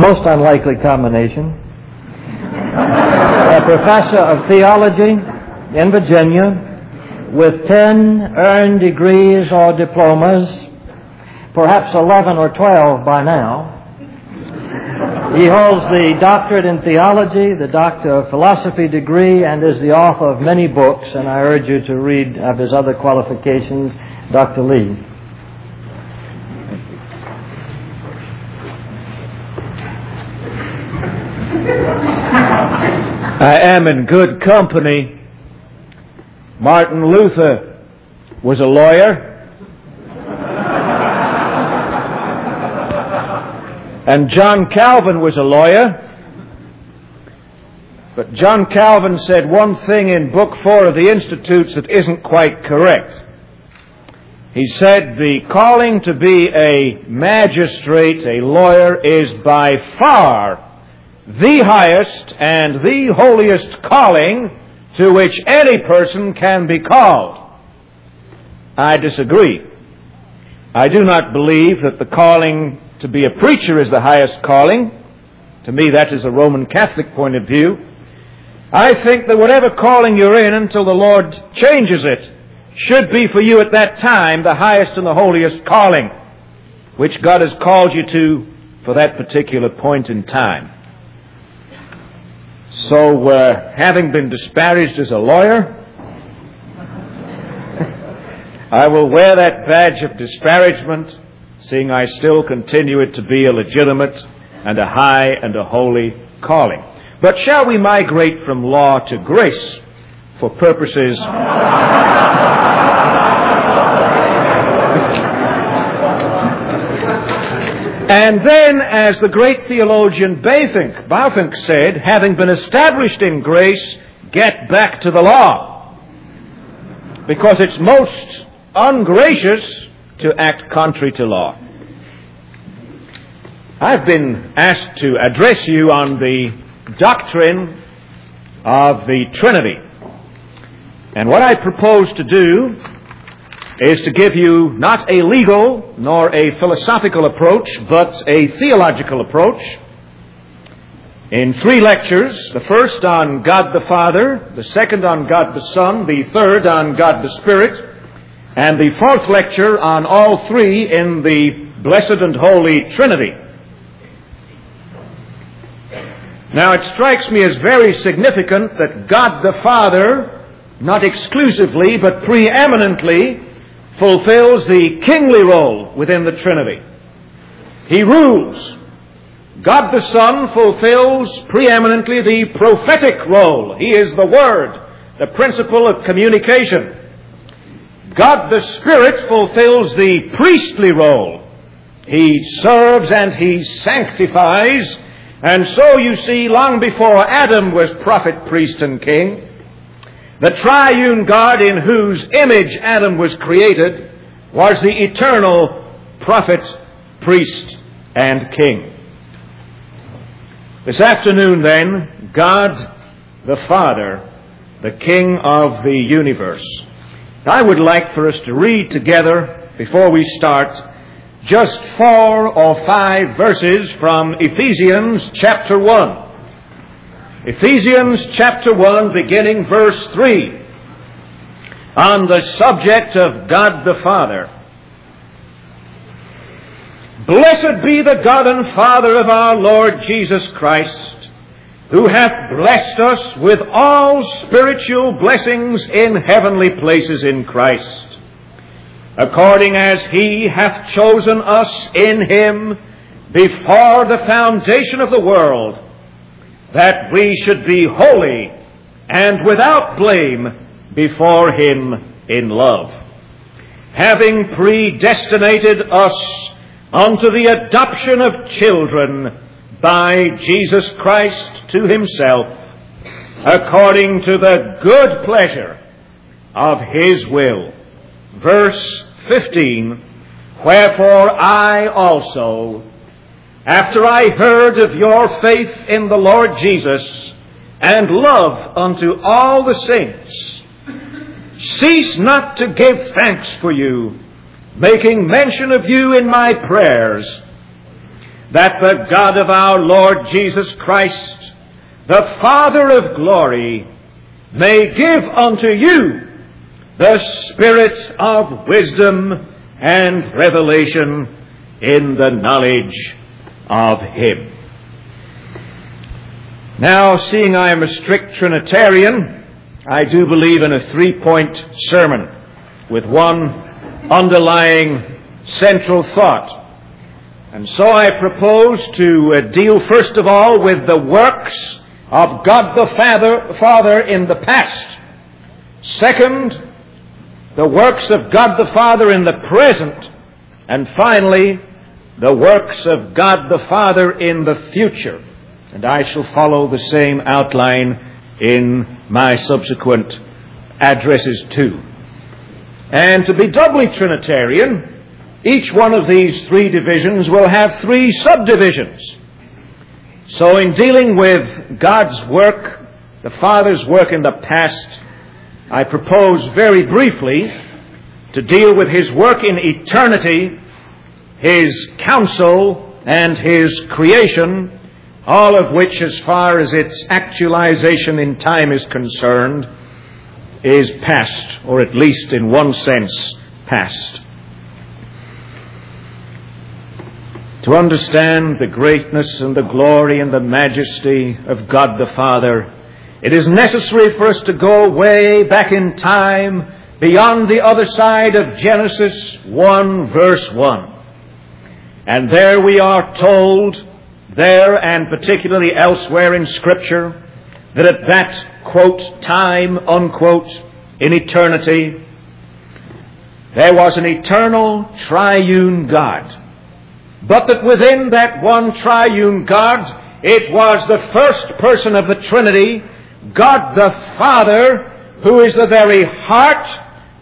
most unlikely combination. a professor of theology in Virginia with 10 earned degrees or diplomas, perhaps 11 or 12 by now. He holds the doctorate in theology, the doctor of philosophy degree, and is the author of many books, and I urge you to read of his other qualifications, Dr. Lee. I am in good company. Martin Luther was a lawyer. and John Calvin was a lawyer. But John Calvin said one thing in Book 4 of the Institutes that isn't quite correct. He said the calling to be a magistrate, a lawyer, is by far the highest and the holiest calling to which any person can be called. I disagree. I do not believe that the calling to be a preacher is the highest calling. To me, that is a Roman Catholic point of view. I think that whatever calling you're in until the Lord changes it should be for you at that time the highest and the holiest calling which God has called you to for that particular point in time. So, uh, having been disparaged as a lawyer, I will wear that badge of disparagement, seeing I still continue it to be a legitimate and a high and a holy calling. But shall we migrate from law to grace for purposes And then, as the great theologian Bavinck said, having been established in grace, get back to the law. Because it's most ungracious to act contrary to law. I've been asked to address you on the doctrine of the Trinity. And what I propose to do is to give you not a legal nor a philosophical approach, but a theological approach in three lectures. The first on God the Father, the second on God the Son, the third on God the Spirit, and the fourth lecture on all three in the Blessed and Holy Trinity. Now it strikes me as very significant that God the Father, not exclusively, but preeminently, fulfills the kingly role within the Trinity. He rules. God the Son fulfills preeminently the prophetic role. He is the Word, the principle of communication. God the Spirit fulfills the priestly role. He serves and He sanctifies. And so you see, long before Adam was prophet, priest, and king, the triune God in whose image Adam was created was the eternal prophet, priest, and king. This afternoon, then, God the Father, the King of the universe. I would like for us to read together, before we start, just four or five verses from Ephesians chapter 1. Ephesians chapter 1, beginning verse 3, on the subject of God the Father. Blessed be the God and Father of our Lord Jesus Christ, who hath blessed us with all spiritual blessings in heavenly places in Christ, according as he hath chosen us in him before the foundation of the world that we should be holy and without blame before Him in love, having predestinated us unto the adoption of children by Jesus Christ to Himself, according to the good pleasure of His will. Verse 15, Wherefore I also, after I heard of your faith in the Lord Jesus and love unto all the saints, cease not to give thanks for you, making mention of you in my prayers, that the God of our Lord Jesus Christ, the Father of glory, may give unto you the spirit of wisdom and revelation in the knowledge of Him. Now, seeing I am a strict Trinitarian, I do believe in a three point sermon with one underlying central thought. And so I propose to uh, deal first of all with the works of God the Father, Father in the past. Second, the works of God the Father in the present. And finally, the works of God the Father in the future. And I shall follow the same outline in my subsequent addresses too. And to be doubly Trinitarian, each one of these three divisions will have three subdivisions. So in dealing with God's work, the Father's work in the past, I propose very briefly to deal with His work in eternity, His counsel, and His creation, all of which, as far as its actualization in time is concerned, is past, or at least in one sense, past. To understand the greatness and the glory and the majesty of God the Father, it is necessary for us to go way back in time beyond the other side of Genesis 1 verse 1. And there we are told, there and particularly elsewhere in Scripture, that at that, quote, time, unquote, in eternity, there was an eternal triune God. But that within that one triune God, it was the first person of the Trinity, God the Father, who is the very heart,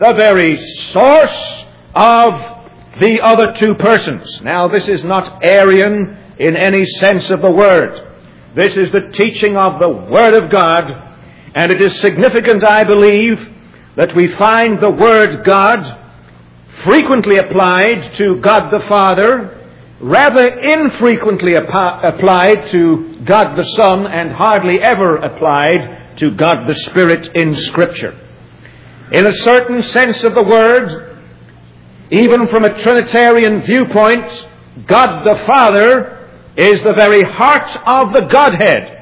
the very source of the other two persons. Now, this is not Arian in any sense of the word. This is the teaching of the Word of God, and it is significant, I believe, that we find the word God frequently applied to God the Father, rather infrequently applied to God the Son, and hardly ever applied to God the Spirit in Scripture. In a certain sense of the word, even from a Trinitarian viewpoint, God the Father is the very heart of the Godhead.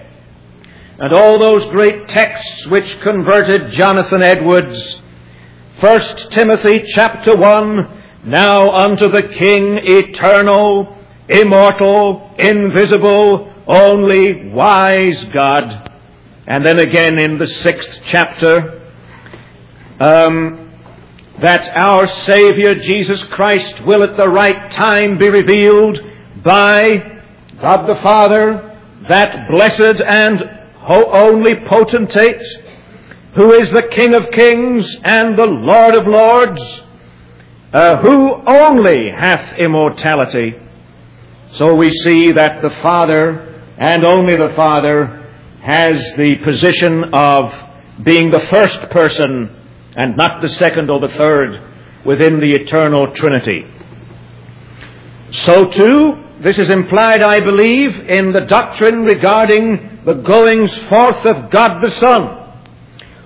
And all those great texts which converted Jonathan Edwards, 1 Timothy chapter 1, now unto the King eternal, immortal, invisible, only wise God. And then again in the sixth chapter, um, that our Savior Jesus Christ will at the right time be revealed by God the Father, that blessed and only potentate, who is the King of kings and the Lord of lords, uh, who only hath immortality. So we see that the Father, and only the Father, has the position of being the first person and not the second or the third within the eternal Trinity. So too, this is implied, I believe, in the doctrine regarding the goings forth of God the Son.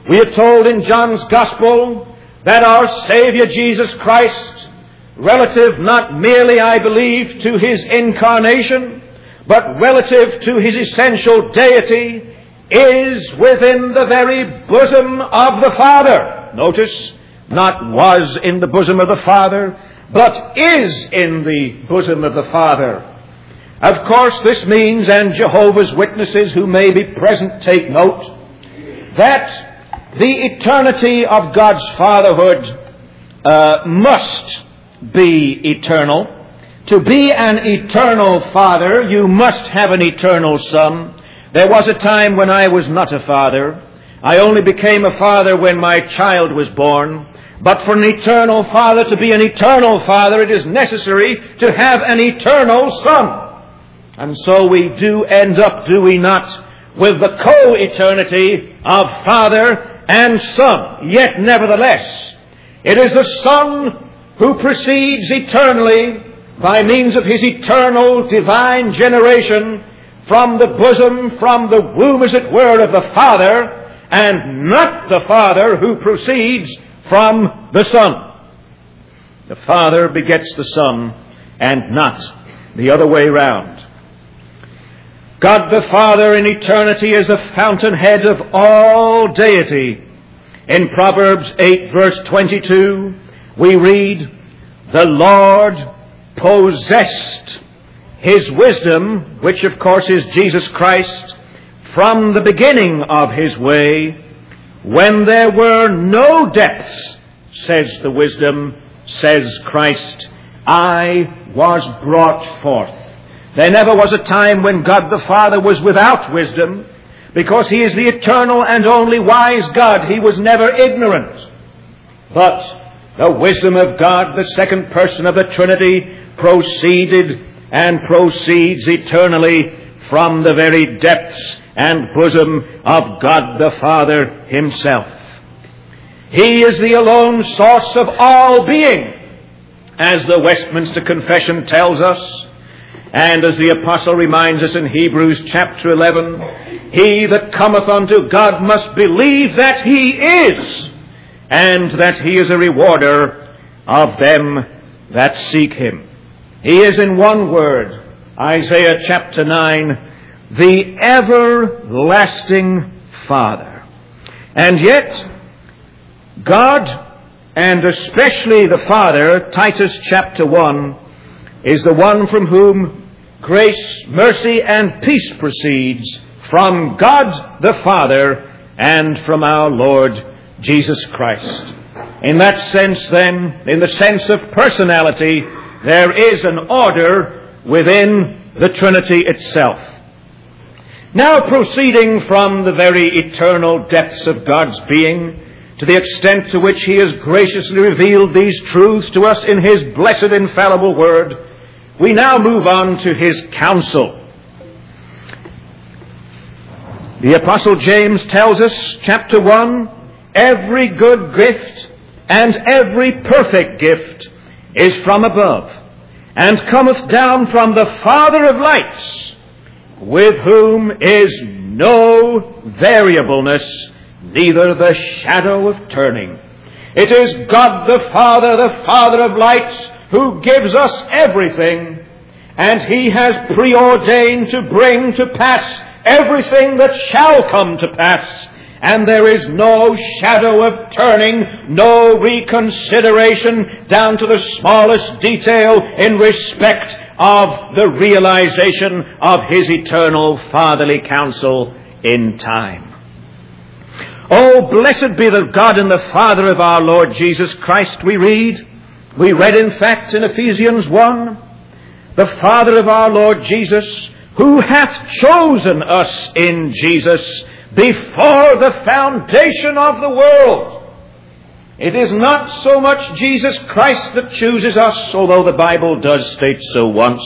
We are told in John's Gospel that our Savior Jesus Christ, relative not merely, I believe, to His incarnation, but relative to His essential deity, is within the very bosom of the Father. Notice, not was in the bosom of the Father, but is in the bosom of the Father. Of course, this means, and Jehovah's Witnesses who may be present take note, that the eternity of God's fatherhood uh, must be eternal. To be an eternal father, you must have an eternal son. There was a time when I was not a father. I only became a father when my child was born. But for an eternal father to be an eternal father, it is necessary to have an eternal son. And so we do end up, do we not, with the co-eternity of Father and Son. Yet nevertheless, it is the Son who proceeds eternally by means of his eternal divine generation from the bosom, from the womb, as it were, of the Father, and not the Father who proceeds from the Son. The Father begets the Son, and not the other way round. God the Father in eternity is the fountainhead of all deity. In Proverbs 8 verse 22, we read, The Lord possessed His wisdom, which of course is Jesus Christ, from the beginning of His way, when there were no depths, says the wisdom, says Christ, I was brought forth. There never was a time when God the Father was without wisdom, because He is the eternal and only wise God. He was never ignorant. But the wisdom of God, the second person of the Trinity, proceeded and proceeds eternally from the very depths and bosom of God the Father Himself. He is the alone source of all being, as the Westminster Confession tells us. And as the apostle reminds us in Hebrews chapter 11, he that cometh unto God must believe that he is, and that he is a rewarder of them that seek him. He is in one word, Isaiah chapter 9, the everlasting Father. And yet, God, and especially the Father, Titus chapter 1, is the one from whom grace, mercy, and peace proceeds from God the Father and from our Lord Jesus Christ. In that sense, then, in the sense of personality, there is an order within the Trinity itself. Now proceeding from the very eternal depths of God's being, to the extent to which He has graciously revealed these truths to us in His blessed infallible Word, we now move on to His counsel. The Apostle James tells us, chapter 1, every good gift and every perfect gift is from above, and cometh down from the Father of lights, with whom is no variableness, neither the shadow of turning. It is God the Father, the Father of lights, who gives us everything, and He has preordained to bring to pass everything that shall come to pass and there is no shadow of turning, no reconsideration down to the smallest detail in respect of the realization of His eternal fatherly counsel in time. Oh, blessed be the God and the Father of our Lord Jesus Christ, we read. We read, in fact, in Ephesians 1, the Father of our Lord Jesus, who hath chosen us in Jesus before the foundation of the world. It is not so much Jesus Christ that chooses us, although the Bible does state so once.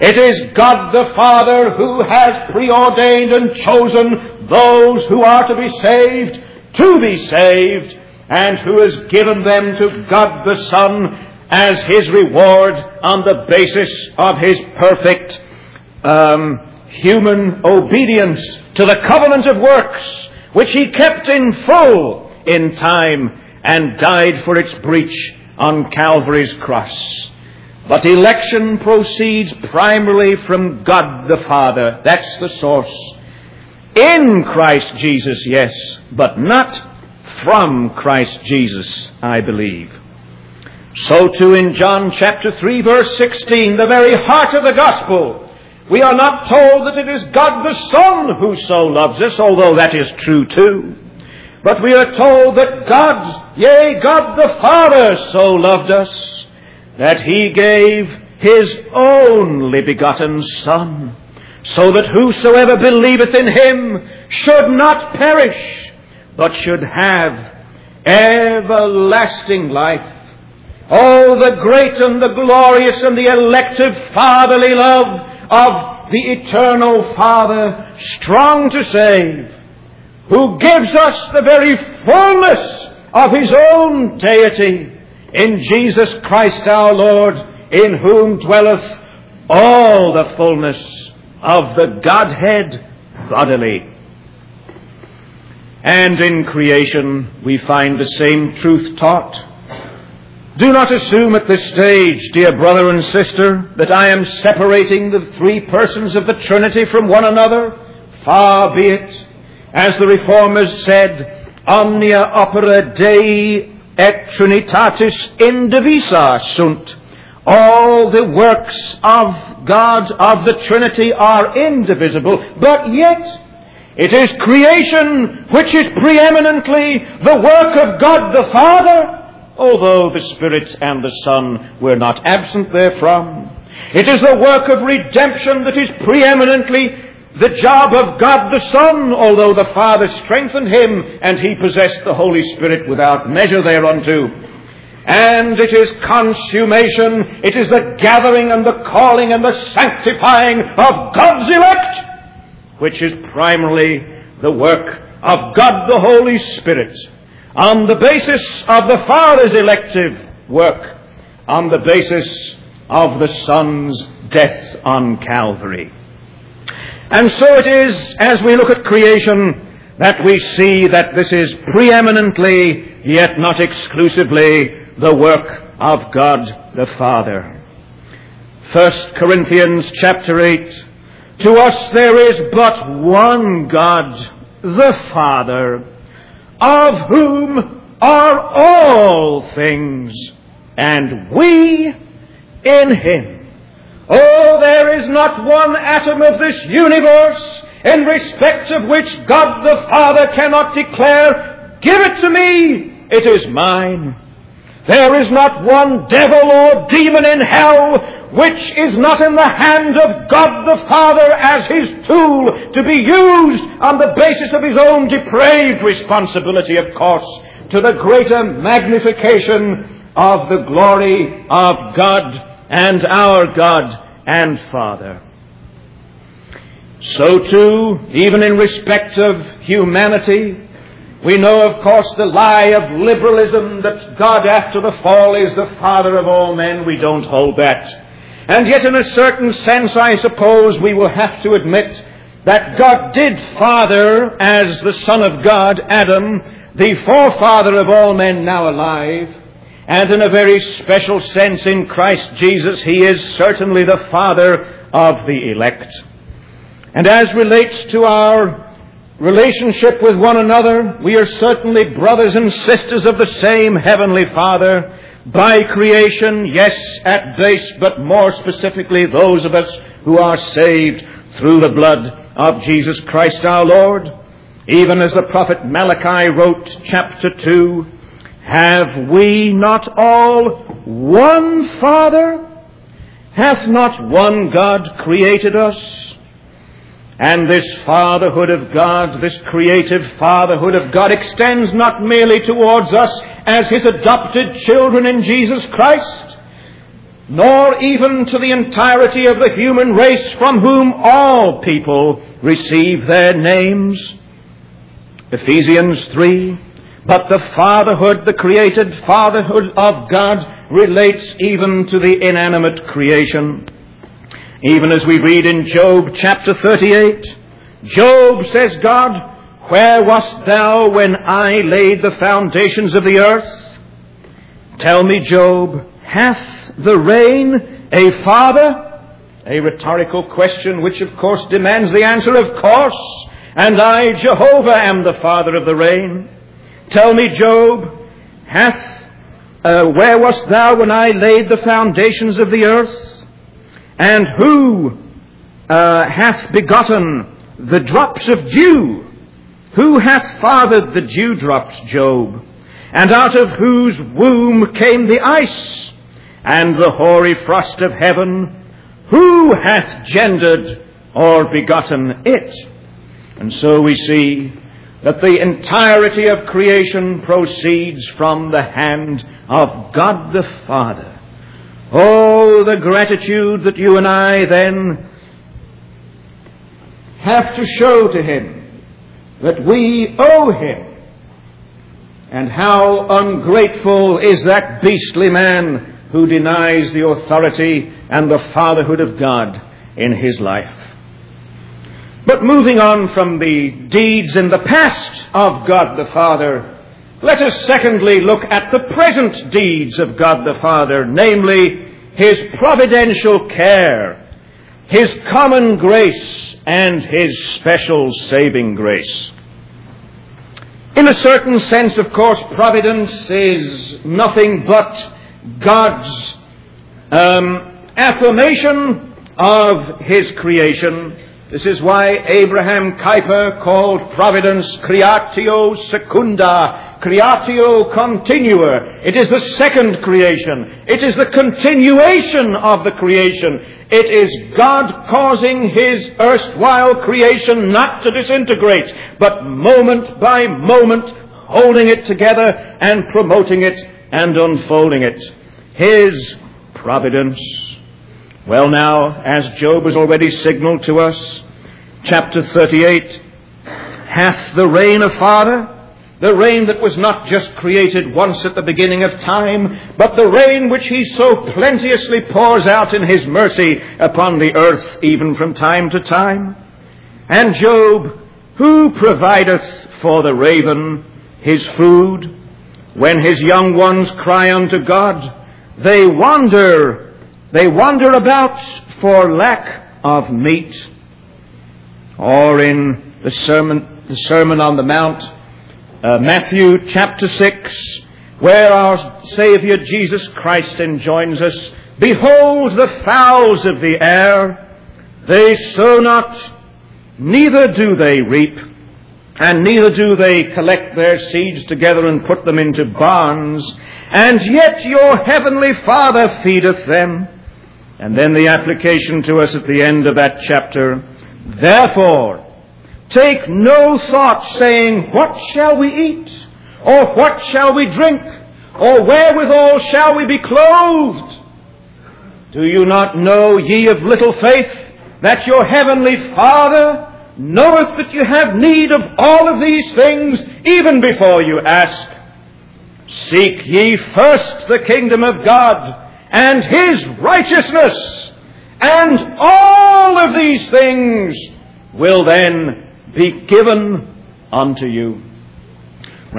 It is God the Father who has preordained and chosen those who are to be saved to be saved, and who has given them to God the Son as His reward on the basis of His perfect um, human obedience to the covenant of works, which he kept in full in time and died for its breach on Calvary's cross. But election proceeds primarily from God the Father. That's the source. In Christ Jesus, yes, but not from Christ Jesus, I believe. So too in John chapter 3 verse 16, the very heart of the gospel, we are not told that it is God the Son who so loves us, although that is true too. But we are told that God, yea, God the Father so loved us, that He gave His only begotten Son, so that whosoever believeth in Him should not perish, but should have everlasting life. Oh, the great and the glorious and the elective fatherly love of the eternal Father, strong to save, who gives us the very fullness of His own deity in Jesus Christ our Lord, in whom dwelleth all the fullness of the Godhead bodily. And in creation we find the same truth taught. Do not assume at this stage, dear brother and sister, that I am separating the three persons of the Trinity from one another. Far be it. As the Reformers said, omnia opera Dei et Trinitatis indivisa sunt. All the works of God, of the Trinity, are indivisible, but yet it is creation which is preeminently the work of God the Father, although the Spirit and the Son were not absent therefrom. It is the work of redemption that is preeminently the job of God the Son, although the Father strengthened him and he possessed the Holy Spirit without measure thereunto. And it is consummation, it is the gathering and the calling and the sanctifying of God's elect, which is primarily the work of God the Holy Spirit, on the basis of the Father's elective work, on the basis of the Son's death on Calvary. And so it is, as we look at creation, that we see that this is preeminently, yet not exclusively, the work of God the Father. First Corinthians chapter 8. To us there is but one God, the Father, of whom are all things, and we in Him. Oh, there is not one atom of this universe in respect of which God the Father cannot declare, Give it to me, it is mine. There is not one devil or demon in hell which is not in the hand of God the Father as his tool to be used on the basis of his own depraved responsibility, of course, to the greater magnification of the glory of God and our God and Father. So too, even in respect of humanity, we know, of course, the lie of liberalism that God after the fall is the father of all men. We don't hold that. And yet, in a certain sense, I suppose we will have to admit that God did father as the Son of God, Adam, the forefather of all men now alive. And in a very special sense, in Christ Jesus, He is certainly the Father of the elect. And as relates to our relationship with one another, we are certainly brothers and sisters of the same Heavenly Father. By creation, yes, at base, but more specifically, those of us who are saved through the blood of Jesus Christ our Lord. Even as the prophet Malachi wrote, chapter 2, Have we not all one Father? Hath not one God created us? And this fatherhood of God, this creative fatherhood of God extends not merely towards us as His adopted children in Jesus Christ, nor even to the entirety of the human race from whom all people receive their names. Ephesians 3. But the fatherhood, the created fatherhood of God relates even to the inanimate creation. Even as we read in Job chapter 38, Job says, God, where wast thou when I laid the foundations of the earth? Tell me, Job, hath the rain a father? A rhetorical question which of course demands the answer, of course. And I, Jehovah, am the father of the rain. Tell me, Job, hath, uh, where wast thou when I laid the foundations of the earth? And who uh, hath begotten the drops of dew? Who hath fathered the dewdrops, Job? And out of whose womb came the ice and the hoary frost of heaven? Who hath gendered or begotten it? And so we see that the entirety of creation proceeds from the hand of God the Father. Oh, the gratitude that you and I then have to show to Him that we owe Him. And how ungrateful is that beastly man who denies the authority and the fatherhood of God in his life. But moving on from the deeds in the past of God the Father, let us secondly look at the present deeds of God the Father, namely His providential care, His common grace, and His special saving grace. In a certain sense, of course, providence is nothing but God's um, affirmation of His creation this is why Abraham Kuyper called Providence Creatio Secunda, Creatio Continua. It is the second creation. It is the continuation of the creation. It is God causing His erstwhile creation not to disintegrate, but moment by moment holding it together and promoting it and unfolding it. His providence. Well, now, as Job has already signaled to us, chapter 38, hath the rain a father? The rain that was not just created once at the beginning of time, but the rain which he so plenteously pours out in his mercy upon the earth even from time to time. And Job, who provideth for the raven his food? When his young ones cry unto God, they wander, they wander about for lack of meat. Or in the Sermon, the Sermon on the Mount, uh, Matthew chapter 6, where our Savior Jesus Christ enjoins us, Behold the fowls of the air, they sow not, neither do they reap, and neither do they collect their seeds together and put them into barns, and yet your heavenly Father feedeth them. And then the application to us at the end of that chapter, Therefore, take no thought saying, What shall we eat? Or what shall we drink? Or wherewithal shall we be clothed? Do you not know, ye of little faith, that your heavenly Father knoweth that you have need of all of these things even before you ask? Seek ye first the kingdom of God and his righteousness, and all of these things will then be given unto you.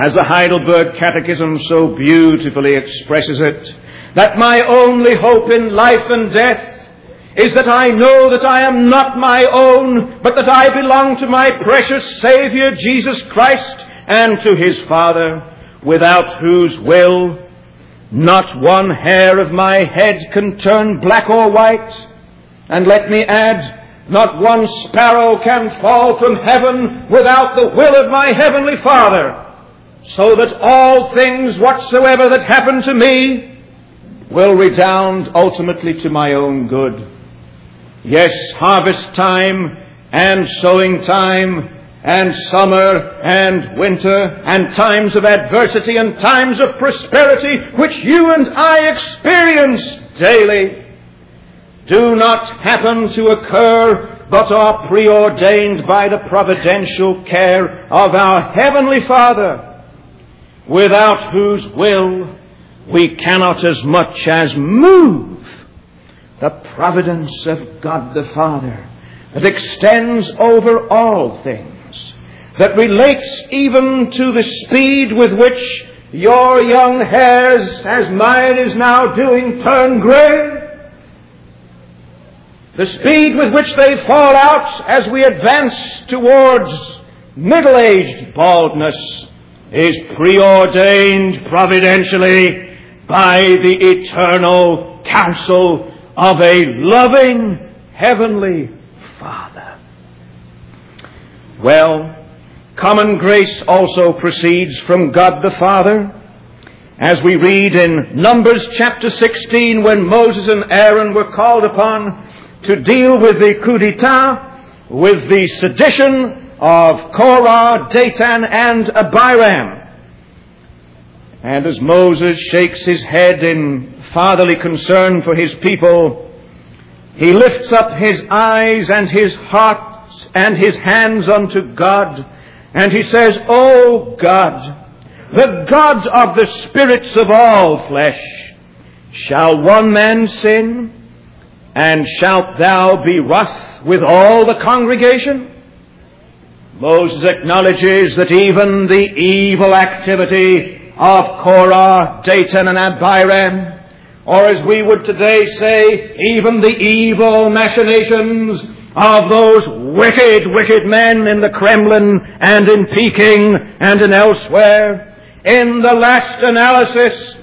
As the Heidelberg Catechism so beautifully expresses it, that my only hope in life and death is that I know that I am not my own, but that I belong to my precious Savior Jesus Christ and to His Father, without whose will not one hair of my head can turn black or white, and let me add, not one sparrow can fall from heaven without the will of my heavenly Father, so that all things whatsoever that happen to me will redound ultimately to my own good. Yes, harvest time and sowing time and summer and winter and times of adversity and times of prosperity which you and I experience daily do not happen to occur, but are preordained by the providential care of our Heavenly Father, without whose will we cannot as much as move the providence of God the Father that extends over all things, that relates even to the speed with which your young hairs, as mine is now doing, turn gray, the speed with which they fall out as we advance towards middle-aged baldness is preordained providentially by the eternal counsel of a loving heavenly Father. Well, common grace also proceeds from God the Father. As we read in Numbers chapter 16 when Moses and Aaron were called upon to deal with the coup d'etat, with the sedition of Korah, Dathan, and Abiram. And as Moses shakes his head in fatherly concern for his people, he lifts up his eyes and his heart and his hands unto God, and he says, O God, the God of the spirits of all flesh, Shall one man sin, and shalt thou be wroth with all the congregation? Moses acknowledges that even the evil activity of Korah, Dathan, and Abiram, or as we would today say, even the evil machinations of those wicked, wicked men in the Kremlin and in Peking and in elsewhere, in the last analysis,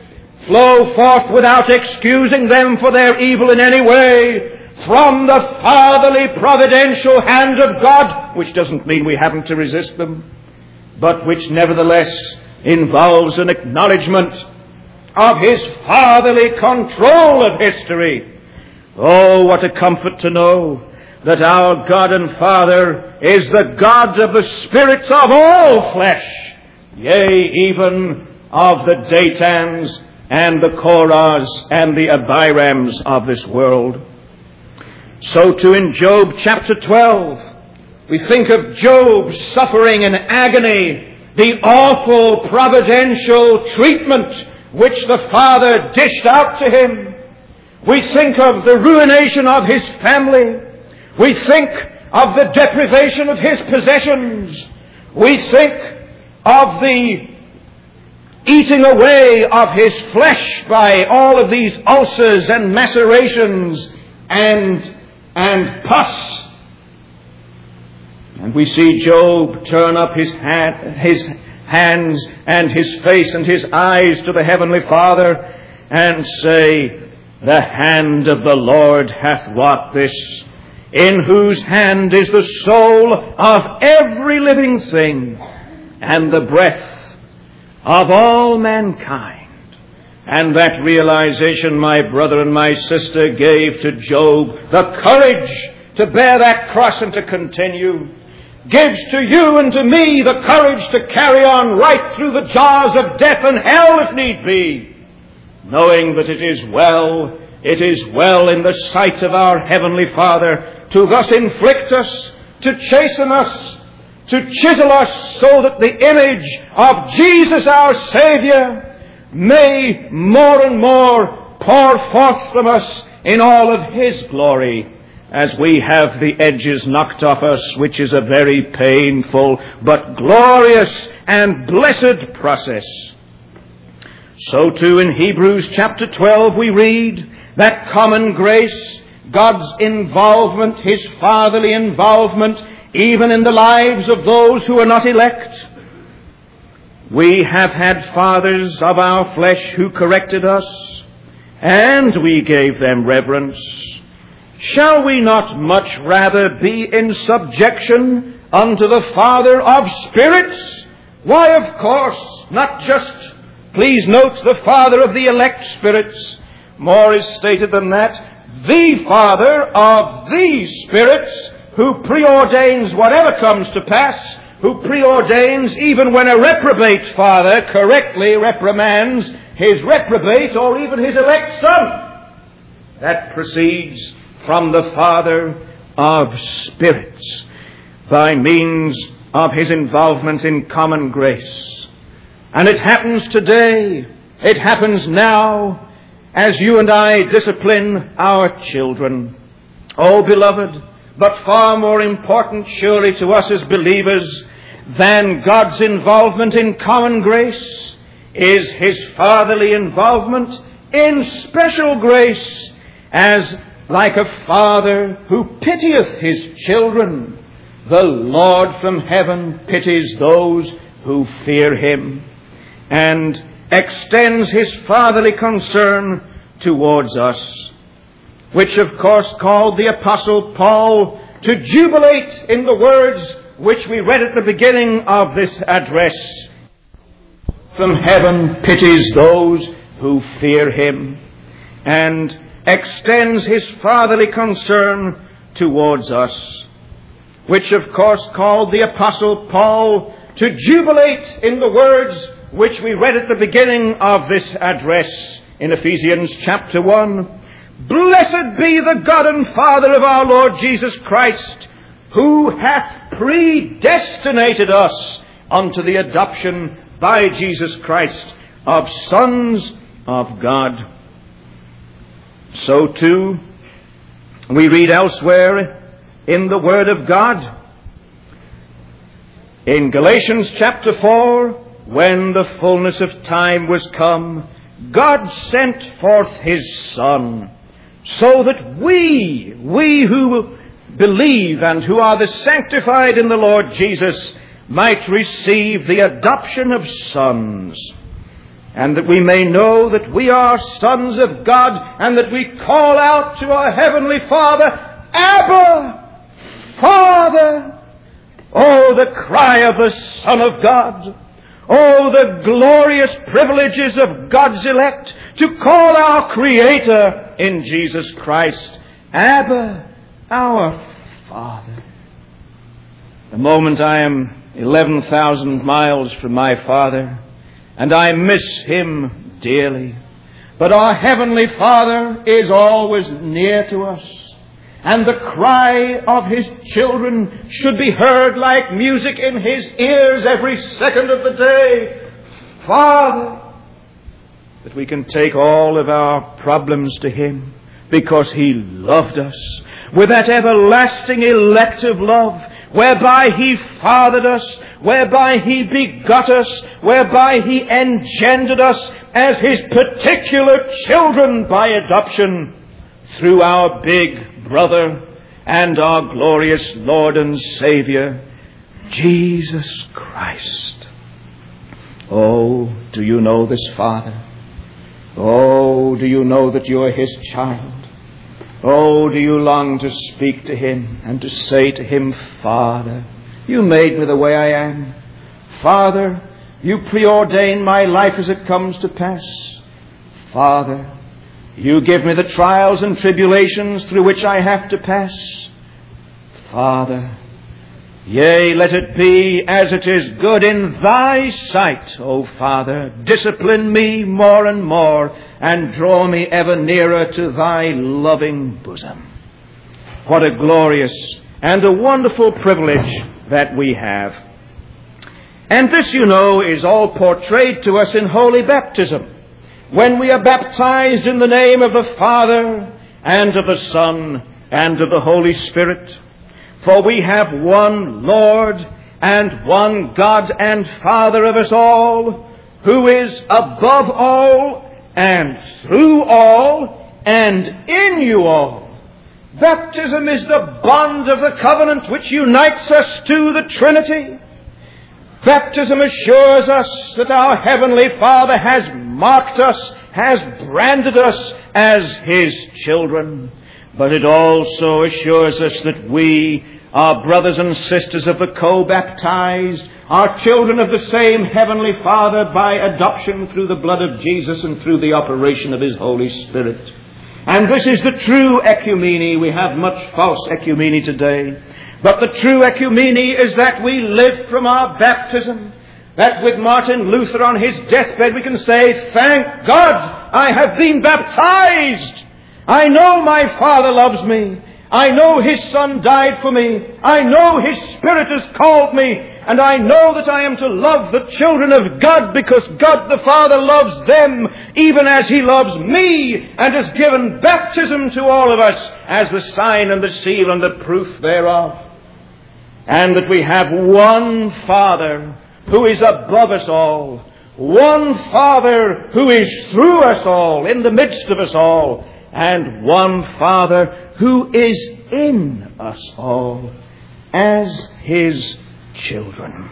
flow forth without excusing them for their evil in any way from the fatherly providential hand of God, which doesn't mean we haven't to resist them, but which nevertheless involves an acknowledgement of His fatherly control of history. Oh, what a comfort to know that our God and Father is the God of the spirits of all flesh, yea, even of the Dathans and the Korahs and the Abirams of this world. So too in Job chapter 12, we think of Job suffering in agony, the awful providential treatment which the Father dished out to him. We think of the ruination of his family. We think of the deprivation of his possessions. We think of the eating away of his flesh by all of these ulcers and macerations and, and pus. And we see Job turn up his, hand, his hands and his face and his eyes to the Heavenly Father and say, The hand of the Lord hath wrought this, in whose hand is the soul of every living thing and the breath of all mankind. And that realization, my brother and my sister, gave to Job the courage to bear that cross and to continue. Gives to you and to me the courage to carry on right through the jaws of death and hell if need be. Knowing that it is well, it is well in the sight of our Heavenly Father to thus inflict us, to chasten us, to chisel us so that the image of Jesus our Saviour may more and more pour forth from us in all of His glory as we have the edges knocked off us, which is a very painful but glorious and blessed process. So too in Hebrews chapter 12 we read that common grace, God's involvement, His fatherly involvement even in the lives of those who are not elect. We have had fathers of our flesh who corrected us, and we gave them reverence. Shall we not much rather be in subjection unto the Father of spirits? Why, of course, not just, please note, the Father of the elect spirits. More is stated than that. The Father of these spirits who preordains whatever comes to pass, who preordains even when a reprobate father correctly reprimands his reprobate or even his elect son. That proceeds from the Father of spirits by means of his involvement in common grace. And it happens today, it happens now, as you and I discipline our children. Oh, beloved, but far more important, surely, to us as believers than God's involvement in common grace is His fatherly involvement in special grace as like a father who pitieth his children. The Lord from heaven pities those who fear him and extends his fatherly concern towards us which of course called the Apostle Paul to jubilate in the words which we read at the beginning of this address. From heaven pities those who fear him and extends his fatherly concern towards us, which of course called the Apostle Paul to jubilate in the words which we read at the beginning of this address in Ephesians chapter 1 Blessed be the God and Father of our Lord Jesus Christ, who hath predestinated us unto the adoption by Jesus Christ of sons of God. So too, we read elsewhere in the Word of God, in Galatians chapter 4, when the fullness of time was come, God sent forth His Son, so that we, we who believe and who are the sanctified in the Lord Jesus, might receive the adoption of sons, and that we may know that we are sons of God, and that we call out to our Heavenly Father, Abba, Father. Oh, the cry of the Son of God. Oh, the glorious privileges of God's elect to call our Creator in Jesus Christ, Abba, our Father. The moment I am 11,000 miles from my Father, and I miss Him dearly, but our Heavenly Father is always near to us, and the cry of His children should be heard like music in His ears every second of the day. Father, that we can take all of our problems to Him because He loved us with that everlasting elective love whereby He fathered us, whereby He begot us, whereby He engendered us as His particular children by adoption through our big brother and our glorious Lord and Savior, Jesus Christ. Oh, do you know this Father? Oh, do you know that you are His child? Oh, do you long to speak to him and to say to him, Father, you made me the way I am. Father, you preordain my life as it comes to pass. Father, you give me the trials and tribulations through which I have to pass. Father, Yea, let it be as it is good in thy sight, O Father. Discipline me more and more, and draw me ever nearer to thy loving bosom. What a glorious and a wonderful privilege that we have. And this, you know, is all portrayed to us in holy baptism. When we are baptized in the name of the Father, and of the Son, and of the Holy Spirit. For we have one Lord and one God and Father of us all, who is above all and through all and in you all. Baptism is the bond of the covenant which unites us to the Trinity. Baptism assures us that our Heavenly Father has marked us, has branded us as His children. But it also assures us that we are brothers and sisters of the co-baptized, are children of the same Heavenly Father by adoption through the blood of Jesus and through the operation of His Holy Spirit. And this is the true ecumeny. We have much false ecumeny today. But the true ecumeny is that we live from our baptism. That with Martin Luther on his deathbed we can say, thank God I have been baptized. I know my Father loves me. I know His Son died for me. I know His Spirit has called me. And I know that I am to love the children of God because God the Father loves them even as He loves me and has given baptism to all of us as the sign and the seal and the proof thereof. And that we have one Father who is above us all. One Father who is through us all, in the midst of us all. And one Father who is in us all as his children.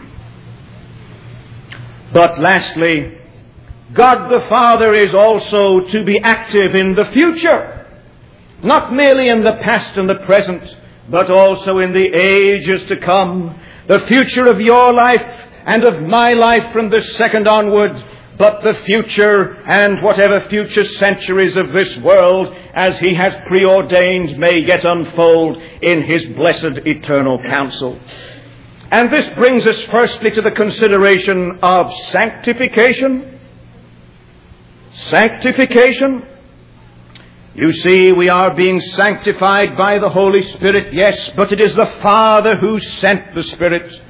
But lastly, God the Father is also to be active in the future, not merely in the past and the present, but also in the ages to come. The future of your life and of my life from this second onward but the future and whatever future centuries of this world, as He has preordained, may yet unfold in His blessed eternal counsel. And this brings us firstly to the consideration of sanctification. Sanctification. You see, we are being sanctified by the Holy Spirit, yes, but it is the Father who sent the Spirit.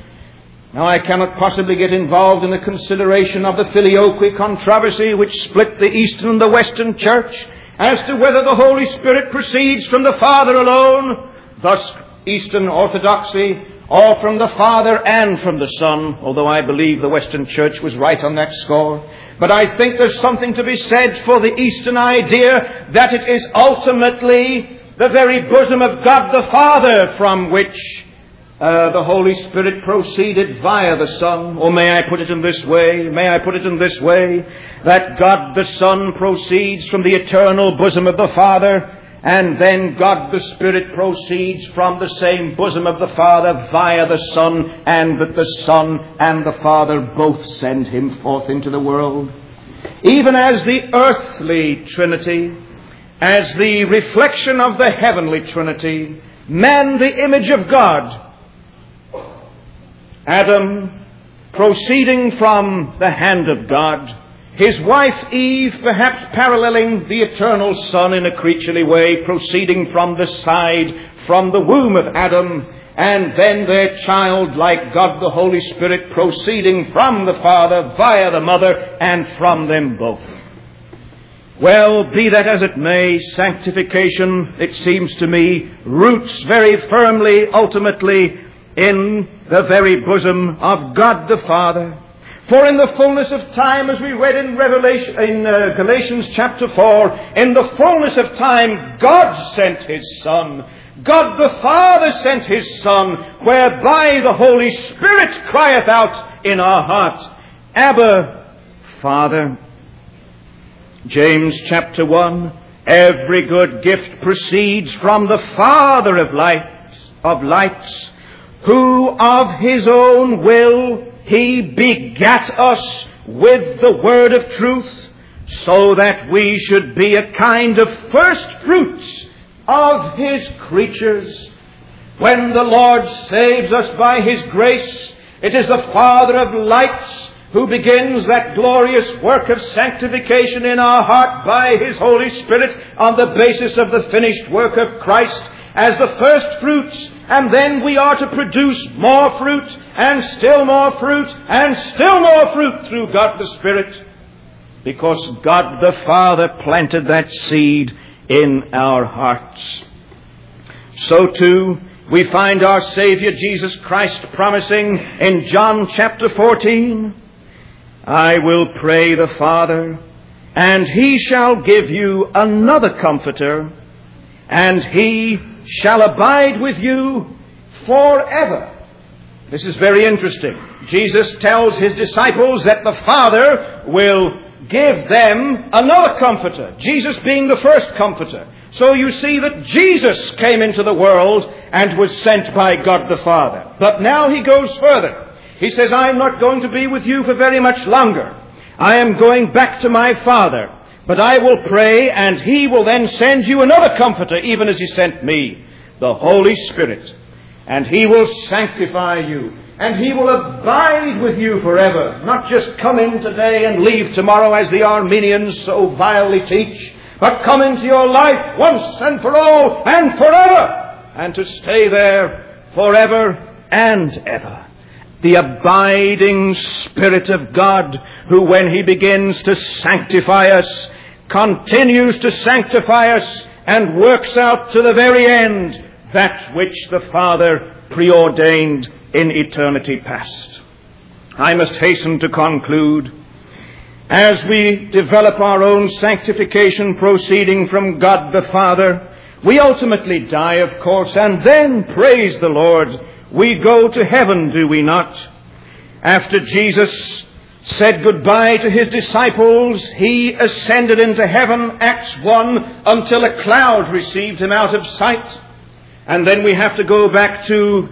Now, I cannot possibly get involved in the consideration of the filioque controversy which split the Eastern and the Western Church as to whether the Holy Spirit proceeds from the Father alone, thus Eastern Orthodoxy, or from the Father and from the Son, although I believe the Western Church was right on that score. But I think there's something to be said for the Eastern idea that it is ultimately the very bosom of God the Father from which uh, the Holy Spirit proceeded via the Son. Or may I put it in this way? May I put it in this way? That God the Son proceeds from the eternal bosom of the Father and then God the Spirit proceeds from the same bosom of the Father via the Son, and that the Son and the Father both send him forth into the world. Even as the earthly Trinity, as the reflection of the heavenly Trinity, man the image of God, Adam proceeding from the hand of God, his wife Eve, perhaps paralleling the eternal Son in a creaturely way, proceeding from the side, from the womb of Adam, and then their child, like God the Holy Spirit, proceeding from the Father via the Mother, and from them both. Well, be that as it may, sanctification, it seems to me, roots very firmly, ultimately, in the very bosom of God the Father. For in the fullness of time, as we read in Revelation, in uh, Galatians chapter 4, in the fullness of time, God sent His Son. God the Father sent His Son, whereby the Holy Spirit crieth out in our hearts, Abba, Father. James chapter 1, every good gift proceeds from the Father of lights, of lights, who of His own will he begat us with the word of truth, so that we should be a kind of first fruits of His creatures. When the Lord saves us by His grace, it is the Father of lights who begins that glorious work of sanctification in our heart by His Holy Spirit on the basis of the finished work of Christ as the first fruits and then we are to produce more fruit, and still more fruit, and still more fruit through God the Spirit, because God the Father planted that seed in our hearts. So too, we find our Savior Jesus Christ promising in John chapter 14, I will pray the Father, and he shall give you another comforter, and he shall abide with you forever. This is very interesting. Jesus tells his disciples that the Father will give them another comforter, Jesus being the first comforter. So you see that Jesus came into the world and was sent by God the Father. But now he goes further. He says, I am not going to be with you for very much longer. I am going back to my Father. But I will pray, and He will then send you another comforter, even as He sent me, the Holy Spirit. And He will sanctify you, and He will abide with you forever. Not just come in today and leave tomorrow, as the Arminians so vilely teach, but come into your life once and for all and forever, and to stay there forever and ever the abiding Spirit of God, who when He begins to sanctify us, continues to sanctify us and works out to the very end that which the Father preordained in eternity past. I must hasten to conclude. As we develop our own sanctification proceeding from God the Father, we ultimately die, of course, and then, praise the Lord, we go to heaven, do we not? After Jesus said goodbye to his disciples, he ascended into heaven, Acts 1, until a cloud received him out of sight. And then we have to go back to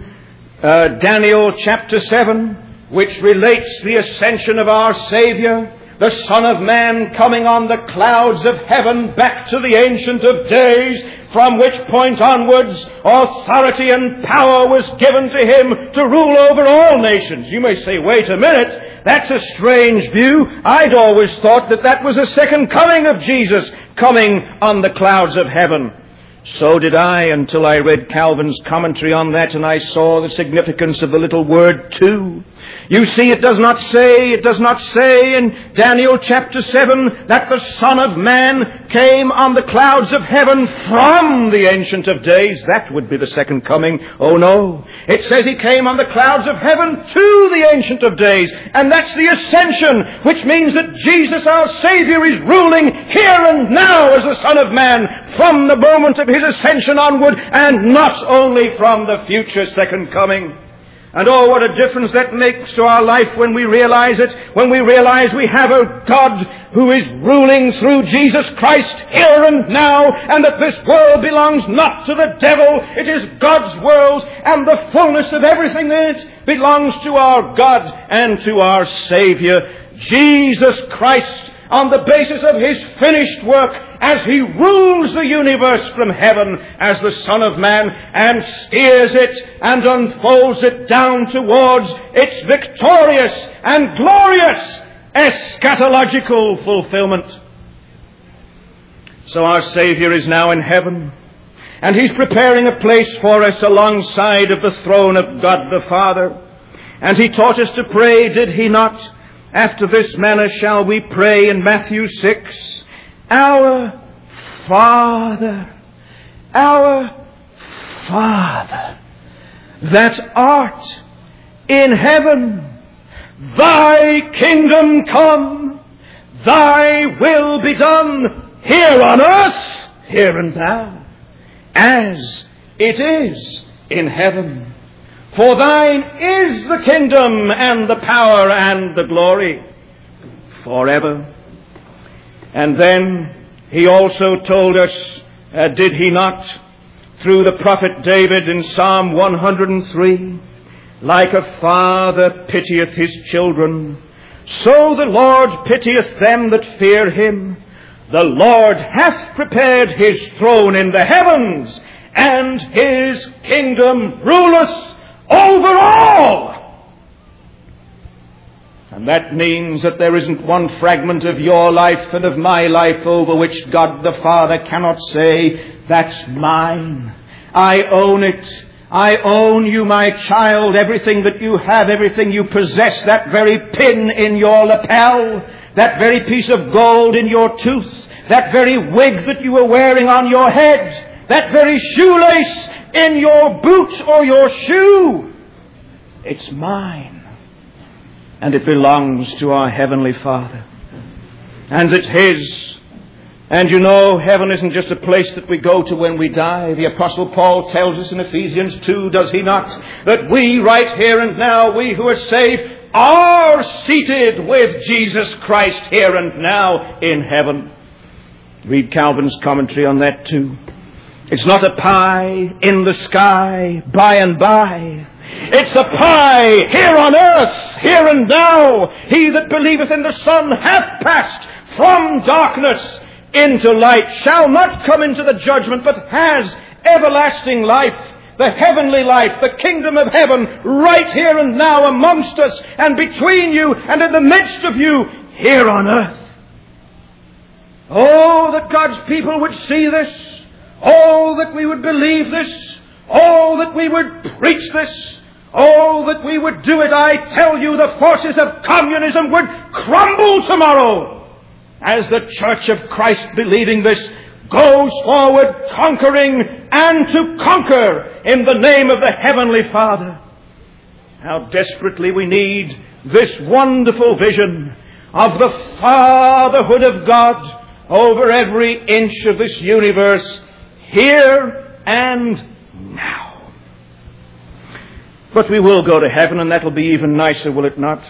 uh, Daniel chapter 7, which relates the ascension of our Savior the Son of Man coming on the clouds of heaven back to the Ancient of Days, from which point onwards authority and power was given to him to rule over all nations. You may say, wait a minute, that's a strange view. I'd always thought that that was the second coming of Jesus coming on the clouds of heaven. So did I until I read Calvin's commentary on that and I saw the significance of the little word too. You see, it does not say, it does not say in Daniel chapter 7 that the Son of Man came on the clouds of heaven from the Ancient of Days. That would be the second coming. Oh no. It says he came on the clouds of heaven to the Ancient of Days. And that's the ascension, which means that Jesus our Savior is ruling here and now as the Son of Man from the moment of his ascension onward and not only from the future second coming. And oh, what a difference that makes to our life when we realize it, when we realize we have a God who is ruling through Jesus Christ here and now, and that this world belongs not to the devil, it is God's world, and the fullness of everything in it belongs to our God and to our Savior, Jesus Christ, on the basis of His finished work as He rules the universe from heaven as the Son of Man and steers it and unfolds it down towards its victorious and glorious eschatological fulfillment. So our Savior is now in heaven. And He's preparing a place for us alongside of the throne of God the Father. And He taught us to pray, did He not? After this manner shall we pray in Matthew 6. Our Father, our Father, that art in heaven, thy kingdom come, thy will be done here on earth, here and now, as it is in heaven. For thine is the kingdom and the power and the glory forever. And then he also told us, uh, did he not, through the prophet David in Psalm 103, like a father pitieth his children, so the Lord pitieth them that fear him. The Lord hath prepared his throne in the heavens, and his kingdom ruleth over all. And that means that there isn't one fragment of your life and of my life over which God the Father cannot say, that's mine. I own it. I own you, my child, everything that you have, everything you possess, that very pin in your lapel, that very piece of gold in your tooth, that very wig that you were wearing on your head, that very shoelace in your boot or your shoe. It's mine. And it belongs to our Heavenly Father. And it's His. And you know, heaven isn't just a place that we go to when we die. The Apostle Paul tells us in Ephesians 2, does he not? That we, right here and now, we who are saved, are seated with Jesus Christ here and now in heaven. Read Calvin's commentary on that too. It's not a pie in the sky by and by. It's a pie here on earth, here and now. He that believeth in the Son hath passed from darkness into light, shall not come into the judgment, but has everlasting life the heavenly life, the kingdom of heaven, right here and now amongst us and between you and in the midst of you here on earth. Oh, that God's people would see this. Oh, that we would believe this. Oh, that we would preach this. Oh, that we would do it. I tell you, the forces of communism would crumble tomorrow as the Church of Christ, believing this, goes forward conquering and to conquer in the name of the Heavenly Father. How desperately we need this wonderful vision of the fatherhood of God over every inch of this universe here and now. But we will go to heaven, and that'll be even nicer, will it not?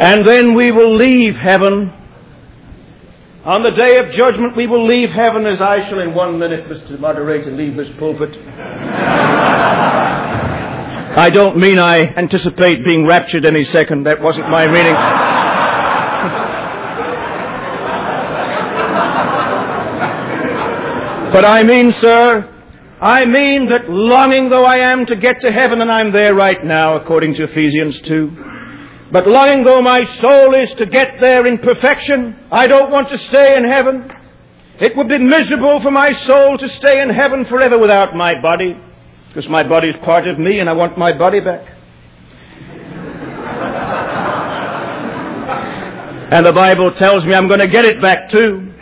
and then we will leave heaven. On the day of judgment, we will leave heaven as I shall, in one minute, Mr. Moderator, leave this pulpit. I don't mean I anticipate being raptured any second. That wasn't my meaning. But I mean, sir, I mean that longing though I am to get to heaven, and I'm there right now, according to Ephesians 2, but longing though my soul is to get there in perfection, I don't want to stay in heaven. It would be miserable for my soul to stay in heaven forever without my body, because my body is part of me and I want my body back. and the Bible tells me I'm going to get it back too.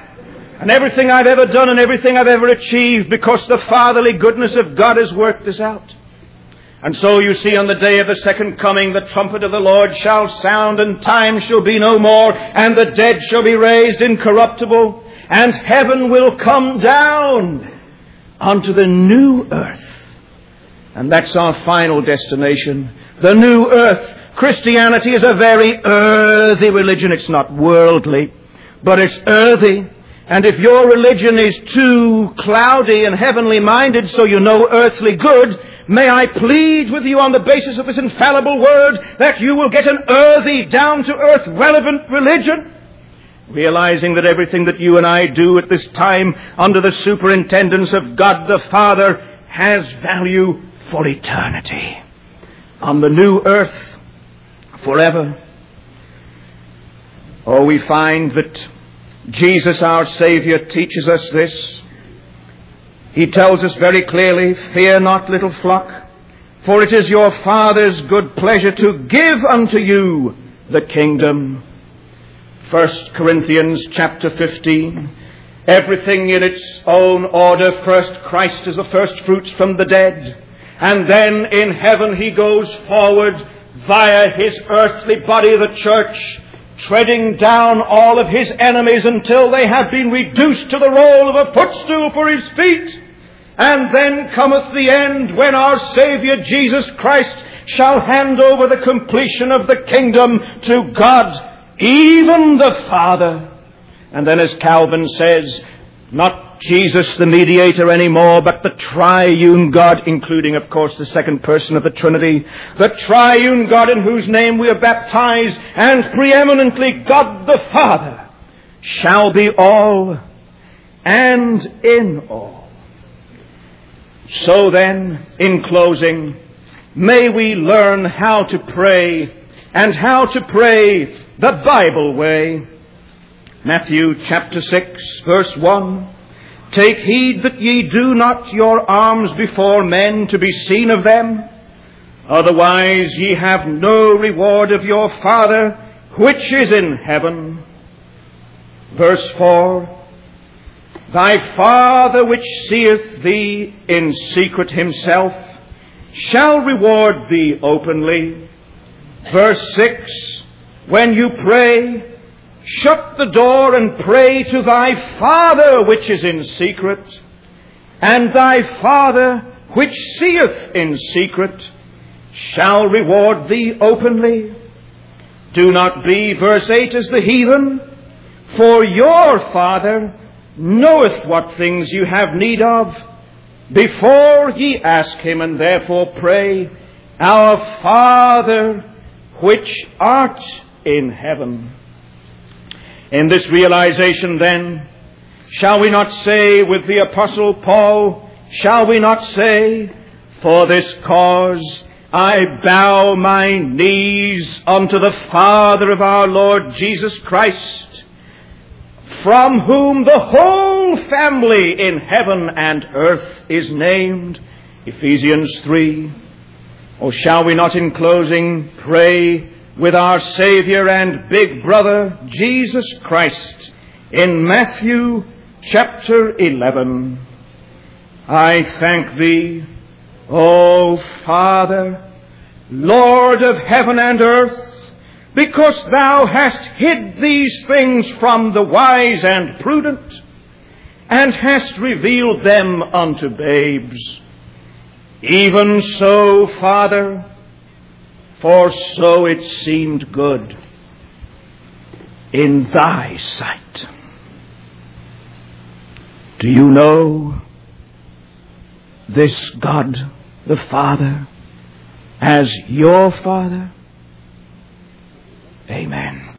And everything I've ever done and everything I've ever achieved because the fatherly goodness of God has worked this out. And so you see on the day of the second coming, the trumpet of the Lord shall sound and time shall be no more and the dead shall be raised incorruptible and heaven will come down onto the new earth. And that's our final destination. The new earth. Christianity is a very earthy religion. It's not worldly, but it's earthy. And if your religion is too cloudy and heavenly minded so you know earthly good, May I plead with you on the basis of this infallible word that you will get an earthy, down to earth, relevant religion? Realizing that everything that you and I do at this time under the superintendence of God the Father has value for eternity. On the new earth, forever. Oh, we find that Jesus our Savior teaches us this he tells us very clearly, Fear not, little flock, for it is your Father's good pleasure to give unto you the kingdom. 1 Corinthians chapter 15. Everything in its own order. First, Christ is the first fruits from the dead. And then in heaven he goes forward via his earthly body, the church, treading down all of his enemies until they have been reduced to the role of a footstool for his feet. And then cometh the end when our Saviour Jesus Christ shall hand over the completion of the kingdom to God, even the Father. And then as Calvin says, not Jesus the mediator anymore, but the triune God, including of course the second person of the Trinity, the triune God in whose name we are baptized, and preeminently God the Father, shall be all and in all. So then, in closing, may we learn how to pray and how to pray the Bible way. Matthew chapter 6 verse 1. Take heed that ye do not your alms before men to be seen of them. Otherwise ye have no reward of your Father which is in heaven. Verse 4. Thy Father which seeth thee in secret himself shall reward thee openly. Verse 6 When you pray, shut the door and pray to thy Father which is in secret, and thy Father which seeth in secret shall reward thee openly. Do not be, verse 8, as the heathen, for your Father knoweth what things you have need of before ye ask him, and therefore pray, Our Father which art in heaven. In this realization, then, shall we not say with the Apostle Paul, shall we not say, For this cause I bow my knees unto the Father of our Lord Jesus Christ, from whom the whole family in heaven and earth is named. Ephesians 3. Or shall we not in closing pray with our Savior and big brother Jesus Christ in Matthew chapter 11? I thank thee, O Father, Lord of heaven and earth, because thou hast hid these things from the wise and prudent, and hast revealed them unto babes. Even so, Father, for so it seemed good in thy sight. Do you know this God the Father as your Father? Amen.